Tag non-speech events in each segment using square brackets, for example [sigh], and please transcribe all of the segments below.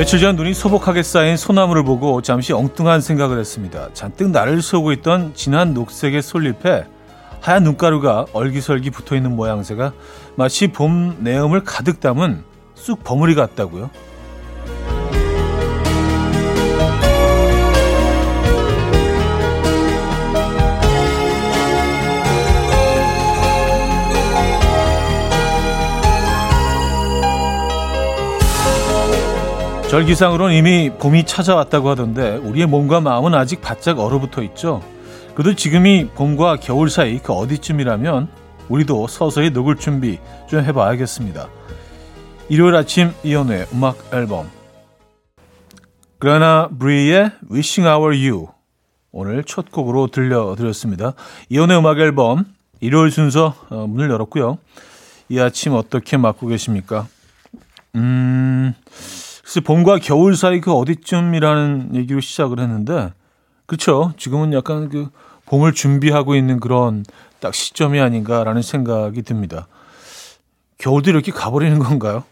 며칠 전 눈이 소복하게 쌓인 소나무를 보고 잠시 엉뚱한 생각을 했습니다. 잔뜩 나를 쏘고 있던 진한 녹색의 솔잎에 하얀 눈가루가 얼기설기 붙어 있는 모양새가 마치 봄 내음을 가득 담은 쑥 버무리 같다고요. 절기상으로는 이미 봄이 찾아왔다고 하던데 우리의 몸과 마음은 아직 바짝 얼어붙어 있죠. 그래도 지금이 봄과 겨울 사이 그 어디쯤이라면 우리도 서서히 녹을 준비 좀 해봐야겠습니다. 일요일 아침 이연우의 음악 앨범 그라나 브리의 Wishing Our You 오늘 첫 곡으로 들려드렸습니다. 이연우의 음악 앨범 일요일 순서 어, 문을 열었고요. 이 아침 어떻게 맞고 계십니까? 음... 그래서 봄과 겨울 사이 그 어디쯤이라는 얘기로 시작을 했는데, 그렇죠. 지금은 약간 그 봄을 준비하고 있는 그런 딱 시점이 아닌가라는 생각이 듭니다. 겨울도 이렇게 가버리는 건가요?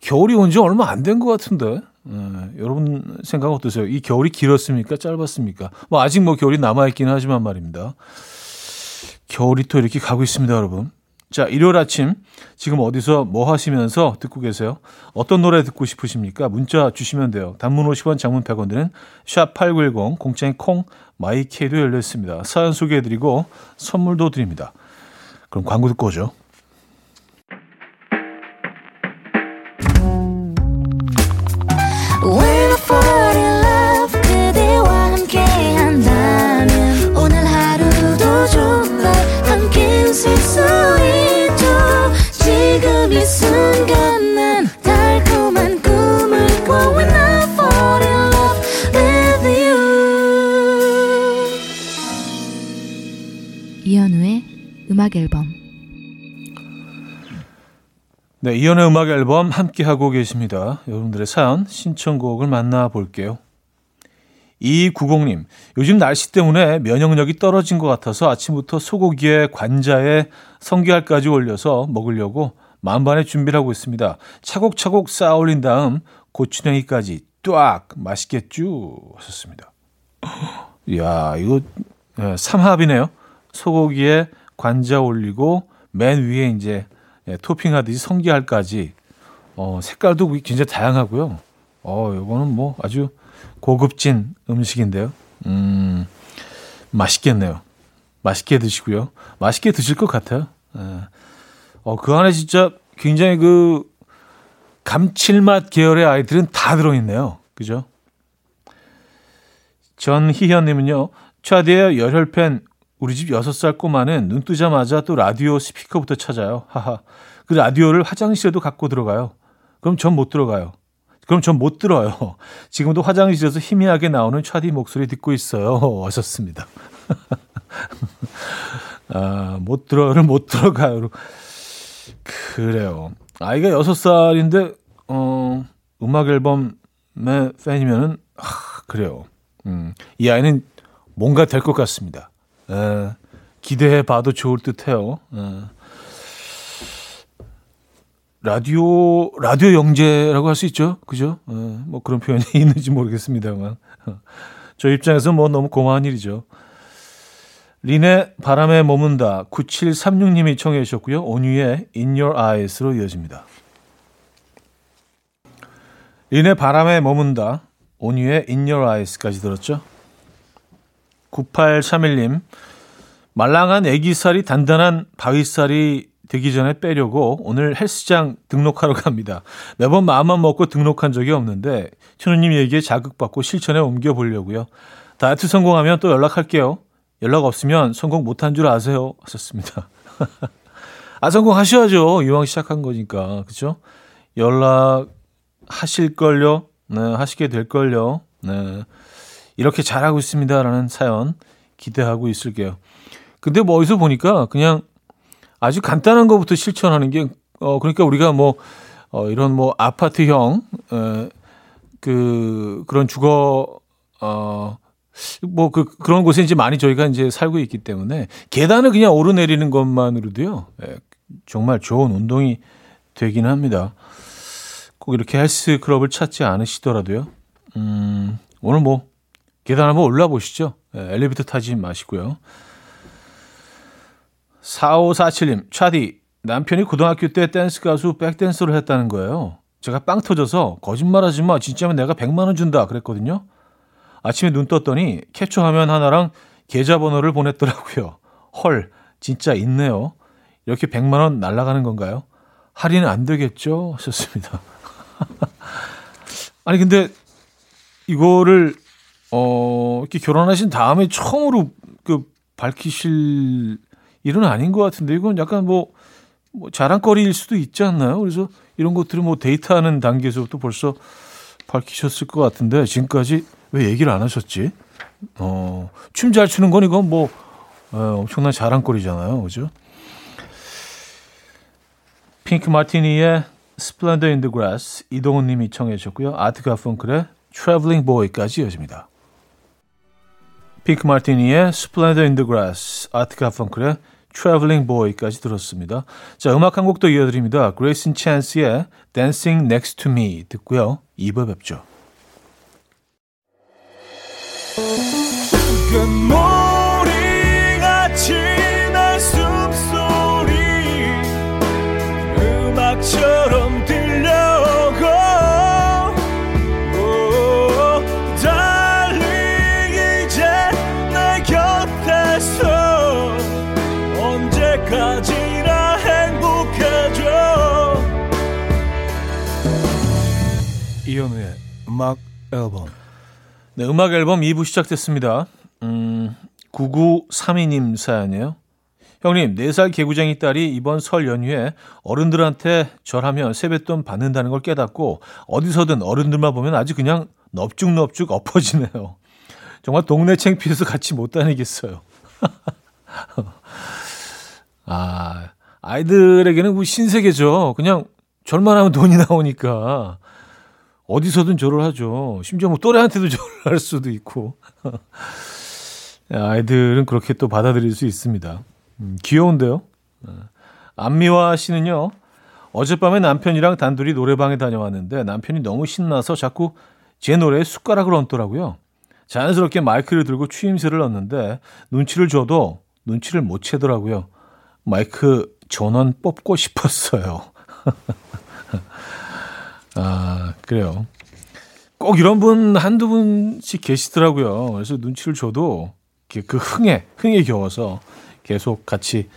겨울이 온 지 얼마 안 된 것 같은데. 예, 여러분 생각 어떠세요? 이 겨울이 길었습니까? 짧았습니까? 뭐 아직 뭐 겨울이 남아 있기는 하지만 말입니다. 겨울이 또 이렇게 가고 있습니다, 여러분. 자, 일요일 아침 지금 어디서 뭐 하시면서 듣고 계세요? 어떤 노래 듣고 싶으십니까? 문자 주시면 돼요. 단문 50원, 장문 100원 드는 샵8910 공짜인 콩 마이케이도 열려 있습니다. 사연 소개해 드리고 선물도 드립니다. 그럼 광고 듣고 오죠. 네, 이연의 음악 앨범 함께 하고 계십니다. 여러분들의 사연 신청곡을 만나 볼게요. 2290님, 요즘 날씨 때문에 면역력이 떨어진 것 같아서 아침부터 소고기에 관자에 성게알까지 올려서 먹으려고 만반의 준비를 하고 있습니다. 차곡차곡 쌓아 올린 다음 고추냉이까지 뚜악 맛있겠죠? 하셨습니다. 이야, 이거 네, 삼합이네요. 소고기에 관자 올리고 맨 위에 이제 예, 토핑하듯이 성게알까지 어, 색깔도 굉장히 다양하고요. 어, 요거는 뭐 아주 고급진 음식인데요. 음, 맛있겠네요. 맛있게 드시고요. 맛있게 드실 것 같아요. 예. 어, 그 안에 진짜 굉장히 그 감칠맛 계열의 아이들은 다 들어있네요. 그죠? 전희현님은요, 차디의 열혈팬 우리 집 6살 꼬마는 눈 뜨자마자 또 라디오 스피커부터 찾아요. 하하. 그 라디오를 화장실에도 갖고 들어가요. 그럼 전 못 들어가요. 그럼 전 못 들어요. 지금도 화장실에서 희미하게 나오는 차디 목소리 듣고 있어요. 하셨습니다. [laughs] 아, 못 들어를 못 들어가요. 그래요. 아이가 6살인데, 어, 음악 앨범의 팬이면은, 아, 그래요. 음, 이 아이는 뭔가 될 것 같습니다. 에, 예, 기대해 봐도 좋을 듯해요. 에. 예. 라디오 라디오 영재라고 할 수 있죠, 그죠? 에, 예, 뭐 그런 표현이 [laughs] 있는지 모르겠습니다만 저 입장에서 뭐 너무 고마운 일이죠. 린의 바람에 머문다 9736님이 청해 주셨고요. 온유의 In Your Eyes로 이어집니다. 린의 바람에 머문다 온유의 In Your Eyes까지 들었죠. 9831님, 말랑한 애기살이 단단한 바위살이 되기 전에 빼려고 오늘 헬스장 등록하러 갑니다. 매번 마음만 먹고 등록한 적이 없는데 천우님 얘기에 자극받고 실천에 옮겨보려고요. 다이어트 성공하면 또 연락할게요. 연락 없으면 성공 못한 줄 아세요? 하셨습니다. [laughs] 아, 성공하셔야죠. 이왕 시작한 거니까. 그죠? 연락하실 걸요? 네, 하시게 될 걸요? 네. 이렇게 잘하고 있습니다라는 사연 기대하고 있을게요. 근데 뭐 어디서 보니까 그냥 아주 간단한 것부터 실천하는 게, 어, 그러니까 우리가 뭐, 어, 이런 뭐 아파트형, 에, 그, 그런 주거, 어, 뭐, 그, 그런 곳에 이제 많이 저희가 이제 살고 있기 때문에 계단을 그냥 오르내리는 것만으로도요, 에, 정말 좋은 운동이 되긴 합니다. 꼭 이렇게 헬스 클럽을 찾지 않으시더라도요. 음, 오늘 뭐 계단 한번 올라 보시죠. 예, 엘리베이터 타지 마시고요. 4547님, 차디, 남편이 고등학교 때 댄스 가수 백댄서를 했다는 거예요. 제가 빵 터져서 거짓말하지 마. 진짜면 내가 100만 원 준다 그랬거든요. 아침에 눈 떴더니 캡처 화면 하나랑 계좌번호를 보냈더라고요. 헐, 진짜 있네요. 이렇게 100만 원 날라가는 건가요? 할인 안 되겠죠? 하셨습니다. [laughs] 아니 근데 이거를 어 이렇게 결혼하신 다음에 처음으로 그 밝히실 일은 아닌 것 같은데 이건 약간 뭐, 뭐 자랑거리일 수도 있지 않나요? 그래서 이런 것들을 뭐 데이트하는 단계에서부터 벌써 밝히셨을 것 같은데 지금까지 왜 얘기를 안 하셨지? 어, 춤 잘 추는 건 이건 뭐 어, 엄청난 자랑거리잖아요. 그죠? 핑크 마티니의 Splendor in the Grass 이동훈 님이 청해 주셨고요. 아트 가펑클의 Traveling Boy까지 이어집니다. 핑크 마티니의 Splendor in the Grass, 아트 가펑클의 Traveling Boy까지 들었습니다. 자, 음악 한곡더 이어드립니다. Grace Chance의 Dancing Next to Me 듣고요. 2부 뵙죠. 음악 앨범. 네, 음악 앨범 2부 시작됐습니다. 음, 9932님 사연이에요. 형님, 4살 개구쟁이 딸이 이번 설 연휴에 어른들한테 절하면 세뱃돈 받는다는 걸 깨닫고 어디서든 어른들만 보면 아주 그냥 넙죽넙죽 엎어지네요. 정말 동네 챙피해서 같이 못 다니겠어요. [laughs] 아, 아이들에게는 뭐 신세계죠. 그냥 절만 하면 돈이 나오니까. 어디서든 절을 하죠. 심지어 뭐 또래한테도 [laughs] 절을 할 수도 있고. 아이들은 그렇게 또 받아들일 수 있습니다. 음, 귀여운데요. 어. 안미화 씨는요. 어젯밤에 남편이랑 단둘이 노래방에 다녀왔는데 남편이 너무 신나서 자꾸 제 노래에 숟가락을 얹더라고요. 자연스럽게 마이크를 들고 추임새를 넣는데 눈치를 줘도 눈치를 못 채더라고요. 마이크 전원 뽑고 싶었어요. [laughs] 아, 그래요. 꼭 이런 분 한두 분씩 계시더라고요. 그래서 눈치를 줘도 그 흥에, 흥에 겨워서 계속 같이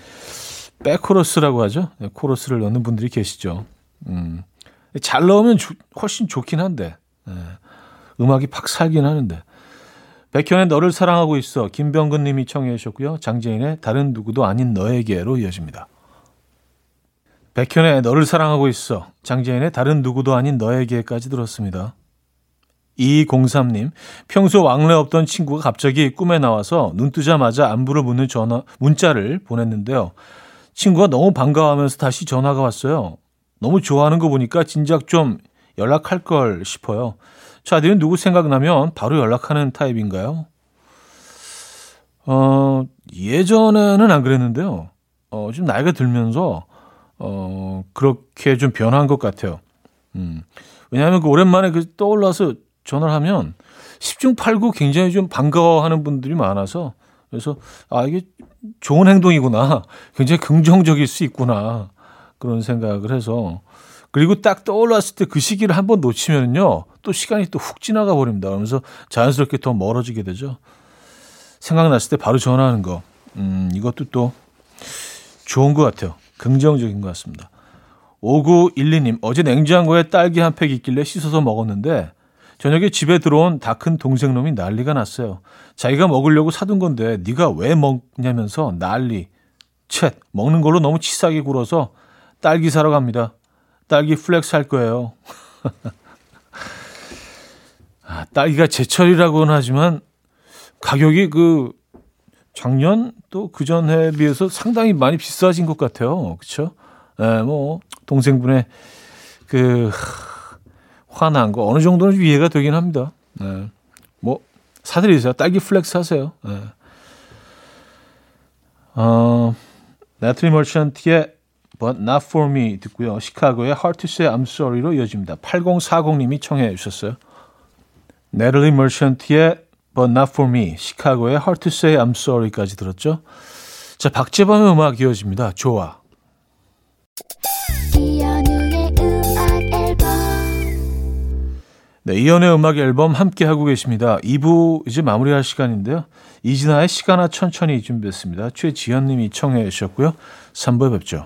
백코러스라고 하죠. 네, 코러스를 넣는 분들이 계시죠. 음. 잘 넣으면 조, 훨씬 좋긴 한데, 네. 음악이 팍 살긴 하는데. 백현의 너를 사랑하고 있어. 김병근 님이 청해 주셨고요. 장재인의 다른 누구도 아닌 너에게로 이어집니다. 백현의 너를 사랑하고 있어. 장재인의 다른 누구도 아닌 너에게까지 들었습니다. 2203님, 평소 왕래 없던 친구가 갑자기 꿈에 나와서 눈 뜨자마자 안부를 묻는 전화, 문자를 보냈는데요. 친구가 너무 반가워하면서 다시 전화가 왔어요. 너무 좋아하는 거 보니까 진작 좀 연락할 걸 싶어요. 차디는 누구 생각나면 바로 연락하는 타입인가요? 어, 예전에는 안 그랬는데요. 어, 좀 나이가 들면서 어, 그렇게 좀 변한 것 같아요. 음. 왜냐하면 그 오랜만에 그 떠올라서 전화를 하면 10중 8구 굉장히 좀 반가워하는 분들이 많아서 그래서 아, 이게 좋은 행동이구나. 굉장히 긍정적일 수 있구나. 그런 생각을 해서 그리고 딱 떠올랐을 때 그 시기를 한번 놓치면요. 또 시간이 또 훅 지나가 버립니다. 그러면서 자연스럽게 더 멀어지게 되죠. 생각났을 때 바로 전화하는 거. 음, 이것도 또 좋은 것 같아요. 긍정적인 것 같습니다. 5912님, 어제 냉장고에 딸기 한 팩 있길래 씻어서 먹었는데, 저녁에 집에 들어온 다 큰 동생 놈이 난리가 났어요. 자기가 먹으려고 사둔 건데, 네가 왜 먹냐면서 난리. 쳇, 먹는 걸로 너무 치사하게 굴어서 딸기 사러 갑니다. 딸기 flex 할 거예요. [laughs] 아, 딸기가 제철이라고는 하지만, 가격이 그 작년 또 그 전에 비해서 상당히 많이 비싸진 것 같아요. 그렇죠? 예, 뭐 동생분의 그 화난 거 어느 정도는 이해가 되긴 합니다. 예. 뭐 사드리세요. 딸기 flex 하세요. 예. 어, 나탈리 머천트의 But Not For Me 듣고요. 시카고의 Say I'm Sorry로 이어집니다. 8040님이 청해 주셨어요. 네들리 머션트의 But Not For Me, 시카고의 Hard To Say I'm Sorry까지 들었죠. 자, 박재범의 음악 이어집니다. 좋아. 네, 이연의 음악 앨범 함께 하고 계십니다. 2부 이제 마무리할 시간인데요. 이진아의 시간아 천천히 준비했습니다. 최지현 님이 청해 주셨고요. 3부에 뵙죠.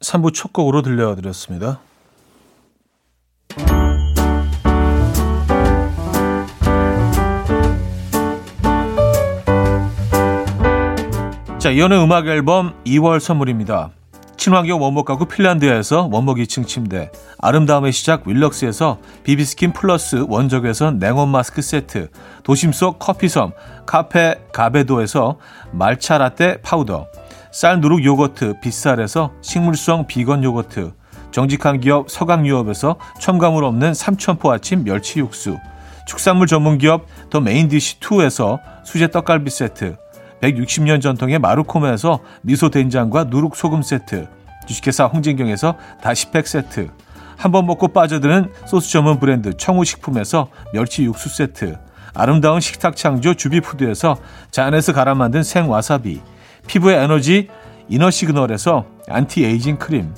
3부 첫 곡으로 들려드렸습니다. 자, 이연의 음악 앨범 2월 선물입니다. 친환경 원목 가구 핀란드에서 원목 2층 침대, 아름다움의 시작 윌럭스에서 비비스킨 플러스 원적외선 냉온 마스크 세트, 도심 속 커피섬 카페 가베도에서 말차 라떼 파우더, 쌀 누룩 요거트 빗살에서 식물성 비건 요거트, 정직한 기업 서강유업에서 첨가물 없는 삼천포 아침 멸치 육수, 축산물 전문 기업 더 메인디시2에서 수제 떡갈비 세트, 160년 전통의 마루코메에서 미소 된장과 누룩 소금 세트, 주식회사 홍진경에서 다시팩 세트, 한 번 먹고 빠져드는 소스 전문 브랜드 청우식품에서 멸치 육수 세트, 아름다운 식탁 창조 주비푸드에서 자연에서 갈아 만든 생와사비, 피부의 에너지 이너 시그널에서 안티 에이징 크림,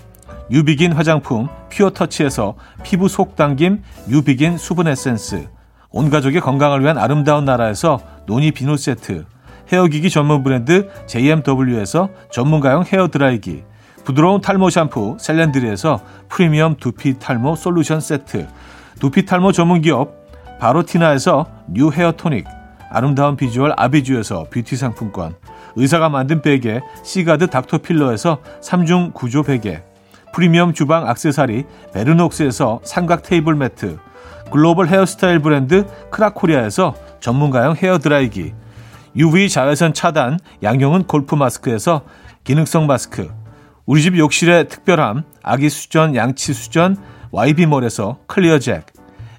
유비긴 화장품 퓨어 터치에서 피부 속 당김 유비긴 수분 에센스, 온 가족의 건강을 위한 아름다운 나라에서 노니 비누 세트, 헤어기기 전문 브랜드 JMW에서 전문가용 헤어 드라이기, 부드러운 탈모 샴푸 셀렌드리에서 프리미엄 두피 탈모 솔루션 세트, 두피 탈모 전문 기업 바로티나에서 뉴 헤어 토닉, 아름다운 비주얼 아비주에서 뷰티 상품권, 의사가 만든 베개 시가드 닥터필러에서 3중 구조 베개, 프리미엄 주방 악세사리 베르녹스에서 삼각 테이블 매트, 글로벌 헤어스타일 브랜드 크라코리아에서 전문가용 헤어드라이기, UV 자외선 차단 양용은 골프 마스크에서 기능성 마스크 우리 집 욕실의 특별함 아기 수전 양치 수전 YB몰에서 클리어 잭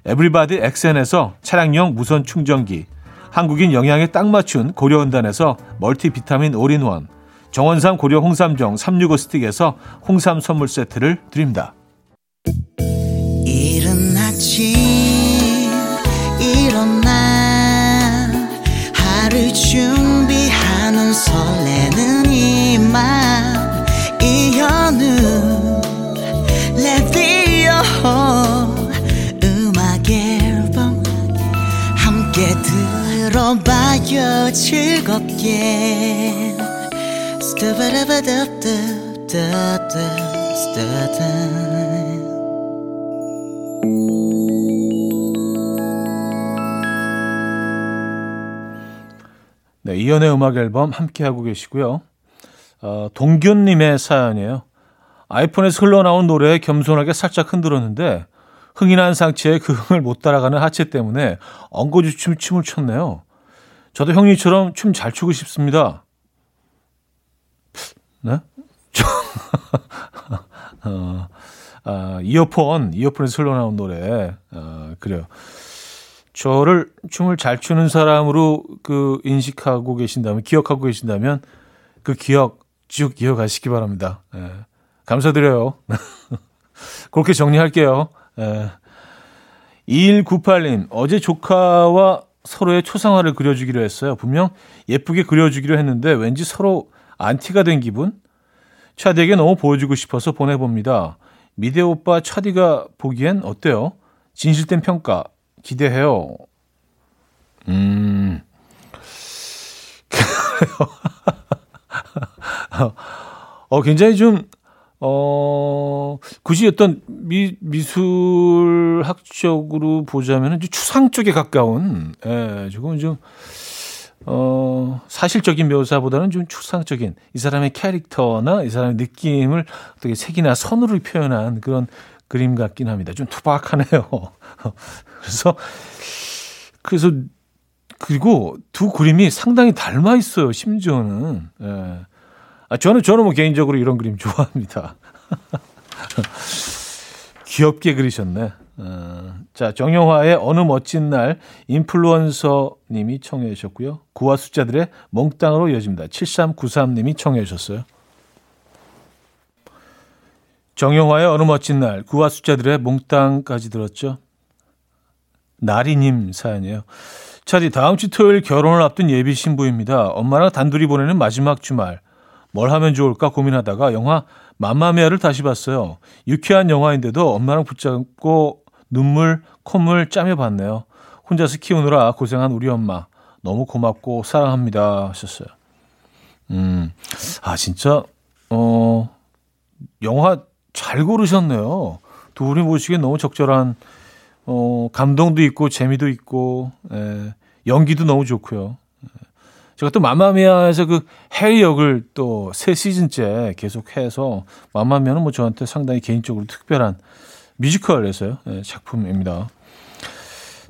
에브리바디 엑센에서 차량용 무선 충전기 한국인 영양에 딱 맞춘 고려은단에서 멀티비타민 올인원 정원삼 고려 홍삼정 365 스틱에서 홍삼 선물 세트를 드립니다. 이른 아침 일어나 하루 준비하는 설레는 이맘 들어봐요 즐겁게 네, 이연의 음악 앨범 함께 하고 계시고요. 어, 동균님의 사연이에요. 아이폰에서 흘러나온 노래 겸손하게 살짝 흔들었는데 흥이 난 상체에 그 흥을 못 따라가는 하체 때문에 엉거주춤 춤을 췄네요. 저도 형님처럼 춤 잘 추고 싶습니다. 네? [laughs] 어, 아, 이어폰, 이어폰에서 흘러나온 노래. 어, 그래요. 저를 춤을 잘 추는 사람으로 그 인식하고 계신다면, 기억하고 계신다면 그 기억 쭉 이어가시기 바랍니다. 예. 감사드려요. [laughs] 그렇게 정리할게요. 예. 2198님, 어제 조카와 서로의 초상화를 그려주기로 했어요. 분명 예쁘게 그려주기로 했는데 왠지 서로 안티가 된 기분? 차디에게 너무 보여주고 싶어서 보내봅니다. 미대 오빠 차디가 보기엔 어때요? 진실된 평가 기대해요. 음. [laughs] 어, 굉장히 좀, 어, 굳이 어떤 미, 미술학적으로 보자면 추상 쪽에 가까운, 예, 조금 좀, 어, 사실적인 묘사보다는 좀 추상적인 이 사람의 캐릭터나 이 사람의 느낌을 어떻게 색이나 선으로 표현한 그런 그림 같긴 합니다. 좀 투박하네요. [laughs] 그래서, 그래서, 그리고 두 그림이 상당히 닮아 있어요, 심지어는. 예. 아, 저는, 저는 뭐 개인적으로 이런 그림 좋아합니다. [laughs] 귀엽게 그리셨네. 어, 자, 정영화의 어느 멋진 날 인플루언서 님이 청해 주셨고요. 구와 숫자들의 몽땅으로 이어집니다. 7393 님이 청해 주셨어요. 정영화의 어느 멋진 날 구와 숫자들의 몽땅까지 들었죠. 나리님 사연이에요. 차디 다음 주 토요일 결혼을 앞둔 예비 신부입니다. 엄마랑 단둘이 보내는 마지막 주말. 뭘 하면 좋을까 고민하다가 영화 맘마미아를 다시 봤어요. 유쾌한 영화인데도 엄마랑 붙잡고 눈물, 콧물 짜며 봤네요. 혼자서 키우느라 고생한 우리 엄마. 너무 고맙고 사랑합니다. 하셨어요. 음, 아, 진짜, 어, 영화 잘 고르셨네요. 두 분이 보시기엔 너무 적절한, 어, 감동도 있고, 재미도 있고, 예, 연기도 너무 좋고요. 제가 또 마마미아에서 그 해리 역을 또 세 시즌째 계속해서 마마미아는 뭐 저한테 상당히 개인적으로 특별한 뮤지컬에서요 네, 작품입니다.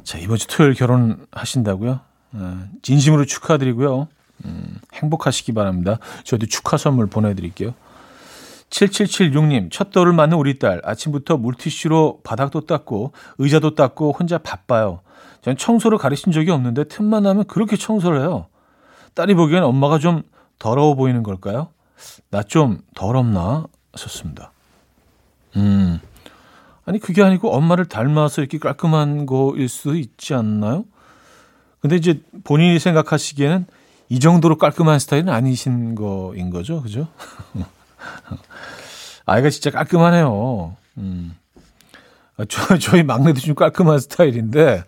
자 이번 주 토요일 결혼하신다고요? 네, 진심으로 축하드리고요. 음, 행복하시기 바랍니다. 저도 축하 선물 보내드릴게요. 7776님, 첫 돌을 맞는 우리 딸. 아침부터 물티슈로 바닥도 닦고, 의자도 닦고, 혼자 바빠요. 전 청소를 가르친 적이 없는데, 틈만 나면 그렇게 청소를 해요. 딸이 보기엔 엄마가 좀 더러워 보이는 걸까요? 나 좀 더럽나? 썼습니다. 음. 아니, 그게 아니고 엄마를 닮아서 이렇게 깔끔한 거일 수도 있지 않나요? 근데 이제 본인이 생각하시기에는 이 정도로 깔끔한 스타일은 아니신 거인 거죠. 그죠? 아이가 진짜 깔끔하네요. 음. 아, 저, 저희 막내도 좀 깔끔한 스타일인데,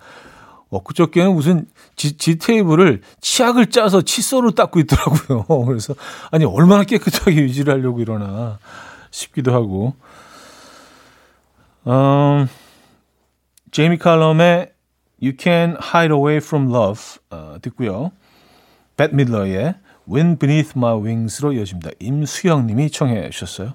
엊그저께는 무슨 지, 지 테이블을 치약을 짜서 칫솔로 닦고 있더라고요. [laughs] 그래서 아니 얼마나 깨끗하게 유지를 하려고 이러나 싶기도 하고. 음, 제이미 칼럼의 You Can Hide Away From Love 어, 듣고요. 벳 밀러의 Wind Beneath My Wings로 이어집니다. 임수영 님이 청해 주셨어요.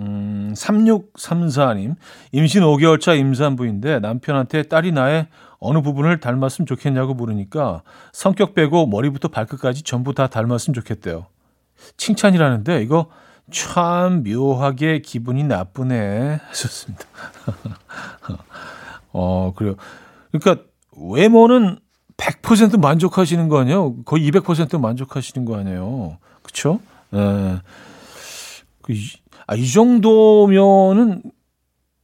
음, 3634님, 임신 5개월 차 임산부인데 남편한테 딸이 나의 어느 부분을 닮았으면 좋겠냐고 물으니까 성격 빼고 머리부터 발끝까지 전부 다 닮았으면 좋겠대요. 칭찬이라는데 이거 참 묘하게 기분이 나쁘네 하셨습니다. [laughs] 어, 그래요. 그러니까 외모는 100% 만족하시는 거 아니에요? 거의 200% 만족하시는 거 아니에요? 그쵸? 예. 그 아, 이 정도면은,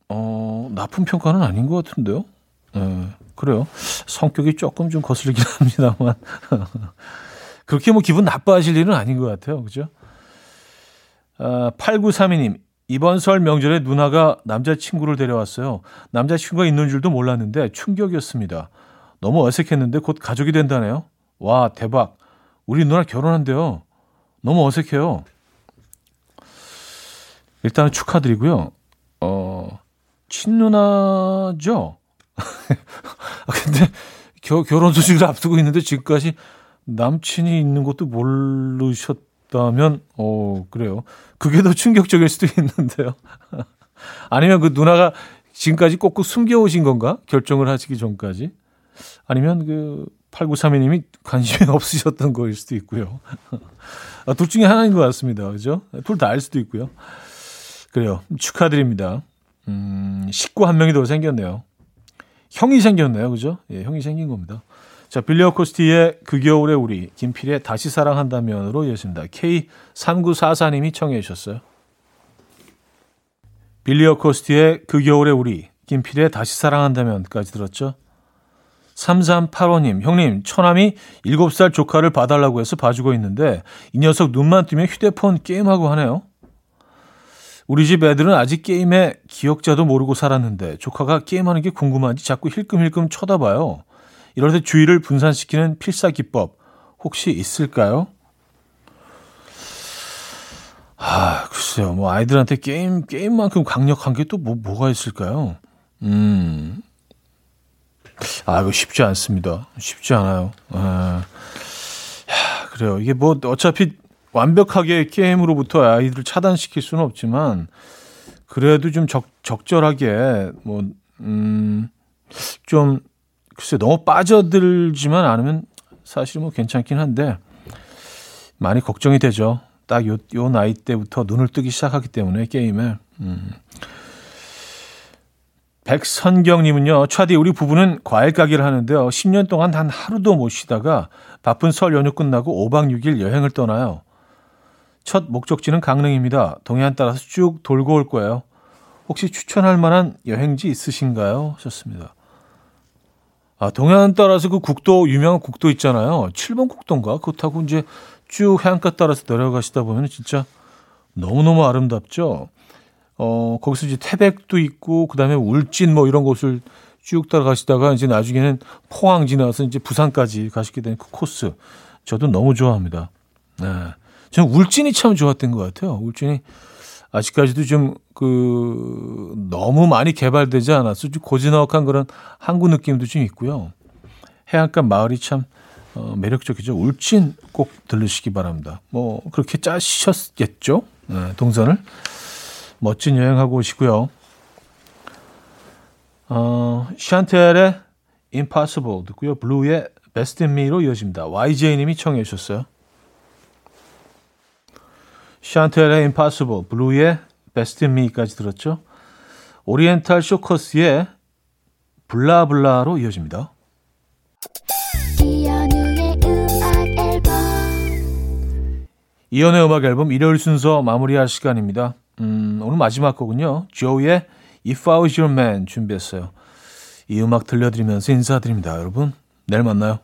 어, 나쁜 평가는 아닌 것 같은데요? 네, 그래요. 성격이 조금 좀 거슬리긴 [laughs] 합니다만. 그렇게 뭐 기분 나빠하실 일은 아닌 것 같아요. 그죠? 아, 8932님, 이번 설 명절에 누나가 남자친구를 데려왔어요. 남자친구가 있는 줄도 몰랐는데 충격이었습니다. 너무 어색했는데 곧 가족이 된다네요. 와, 대박. 우리 누나 결혼한대요. 너무 어색해요. 일단은 축하드리고요. 어, 친누나죠? [laughs] 아, 근데 겨, 결혼 소식을 앞두고 있는데 지금까지 남친이 있는 것도 모르셨다면, 어, 그래요. 그게 더 충격적일 수도 있는데요. [laughs] 아니면 그 누나가 지금까지 꼭꼭 숨겨오신 건가? 결정을 하시기 전까지. 아니면 그 8932님이 관심이 [laughs] 없으셨던 거일 수도 있고요. 아, 둘 중에 하나인 것 같습니다. 그죠? 둘 다 알 수도 있고요. 그래요. 축하드립니다. 음, 식구 한 명이 더 생겼네요. 형이 생겼네요. 그죠? 예, 형이 생긴 겁니다. 자, 빌리어 코스티의 그 겨울에 우리, 김필의 다시 사랑한다면으로 이어집니다. K3944님이 청해 주셨어요. 빌리어 코스티의 그 겨울에 우리, 김필의 다시 사랑한다면까지 들었죠. 3385님, 형님, 처남이 7살 조카를 봐달라고 해서 봐주고 있는데 이 녀석 눈만 뜨면 휴대폰 게임하고 하네요. 우리 집 애들은 아직 게임의 기억자도 모르고 살았는데 조카가 게임하는 게 궁금한지 자꾸 힐끔힐끔 쳐다봐요. 이럴 때 주의를 분산시키는 필사 기법 혹시 있을까요? 아, 글쎄요. 뭐 아이들한테 게임 게임만큼 강력한 게 또 뭐 뭐가 있을까요? 음. 아, 이거 쉽지 않습니다. 쉽지 않아요. 아, 야, 그래요. 이게 뭐 어차피 완벽하게 게임으로부터 아이들을 차단시킬 수는 없지만 그래도 좀 적, 적절하게 뭐 음, 좀 글쎄 너무 빠져들지만 않으면 사실 뭐 괜찮긴 한데 많이 걱정이 되죠. 딱 요 요 나이 때부터 눈을 뜨기 시작하기 때문에 게임에 음. 백선경님은요, 차디, 우리 부부는 과일 가게를 하는데요. 10년 동안 단 하루도 못 쉬다가 바쁜 설 연휴 끝나고 5박 6일 여행을 떠나요. 첫 목적지는 강릉입니다. 동해안 따라서 쭉 돌고 올 거예요. 혹시 추천할 만한 여행지 있으신가요? 하셨습니다. 아, 동해안 따라서 그 국도, 유명한 국도 있잖아요. 7번 국도인가? 그거 타고 이제 쭉 해안가 따라서 내려가시다 보면 진짜 너무너무 아름답죠? 어, 거기서 이제 태백도 있고, 그 다음에 울진 뭐 이런 곳을 쭉 따라가시다가 이제 나중에는 포항 지나서 이제 부산까지 가시게 된그 코스. 저도 너무 좋아합니다. 네. 저는 울진이 참 좋았던 것 같아요. 울진이 아직까지도 좀 그 너무 많이 개발되지 않았어. 좀 고즈넉한 그런 항구 느낌도 좀 있고요. 해안가 마을이 참 어, 매력적이죠. 울진 꼭 들르시기 바랍니다. 뭐 그렇게 짜셨겠죠. 네, 동선을. 멋진 여행하고 오시고요. 어, 샨텔의 Impossible 듣고요. 블루의 in Me로 이어집니다. YJ님이 청해 주셨어요. 샨텔의 Impossible, 블루의 Best in Me까지 들었죠. 오리엔탈 쇼커스의 블라블라로 이어집니다. 이연의 음악 앨범 일요일 순서 마무리할 시간입니다. 음, 오늘 마지막 곡은요. 조이의 If I Was Your Man 준비했어요. 이 음악 들려드리면서 인사드립니다. 여러분, 내일 만나요.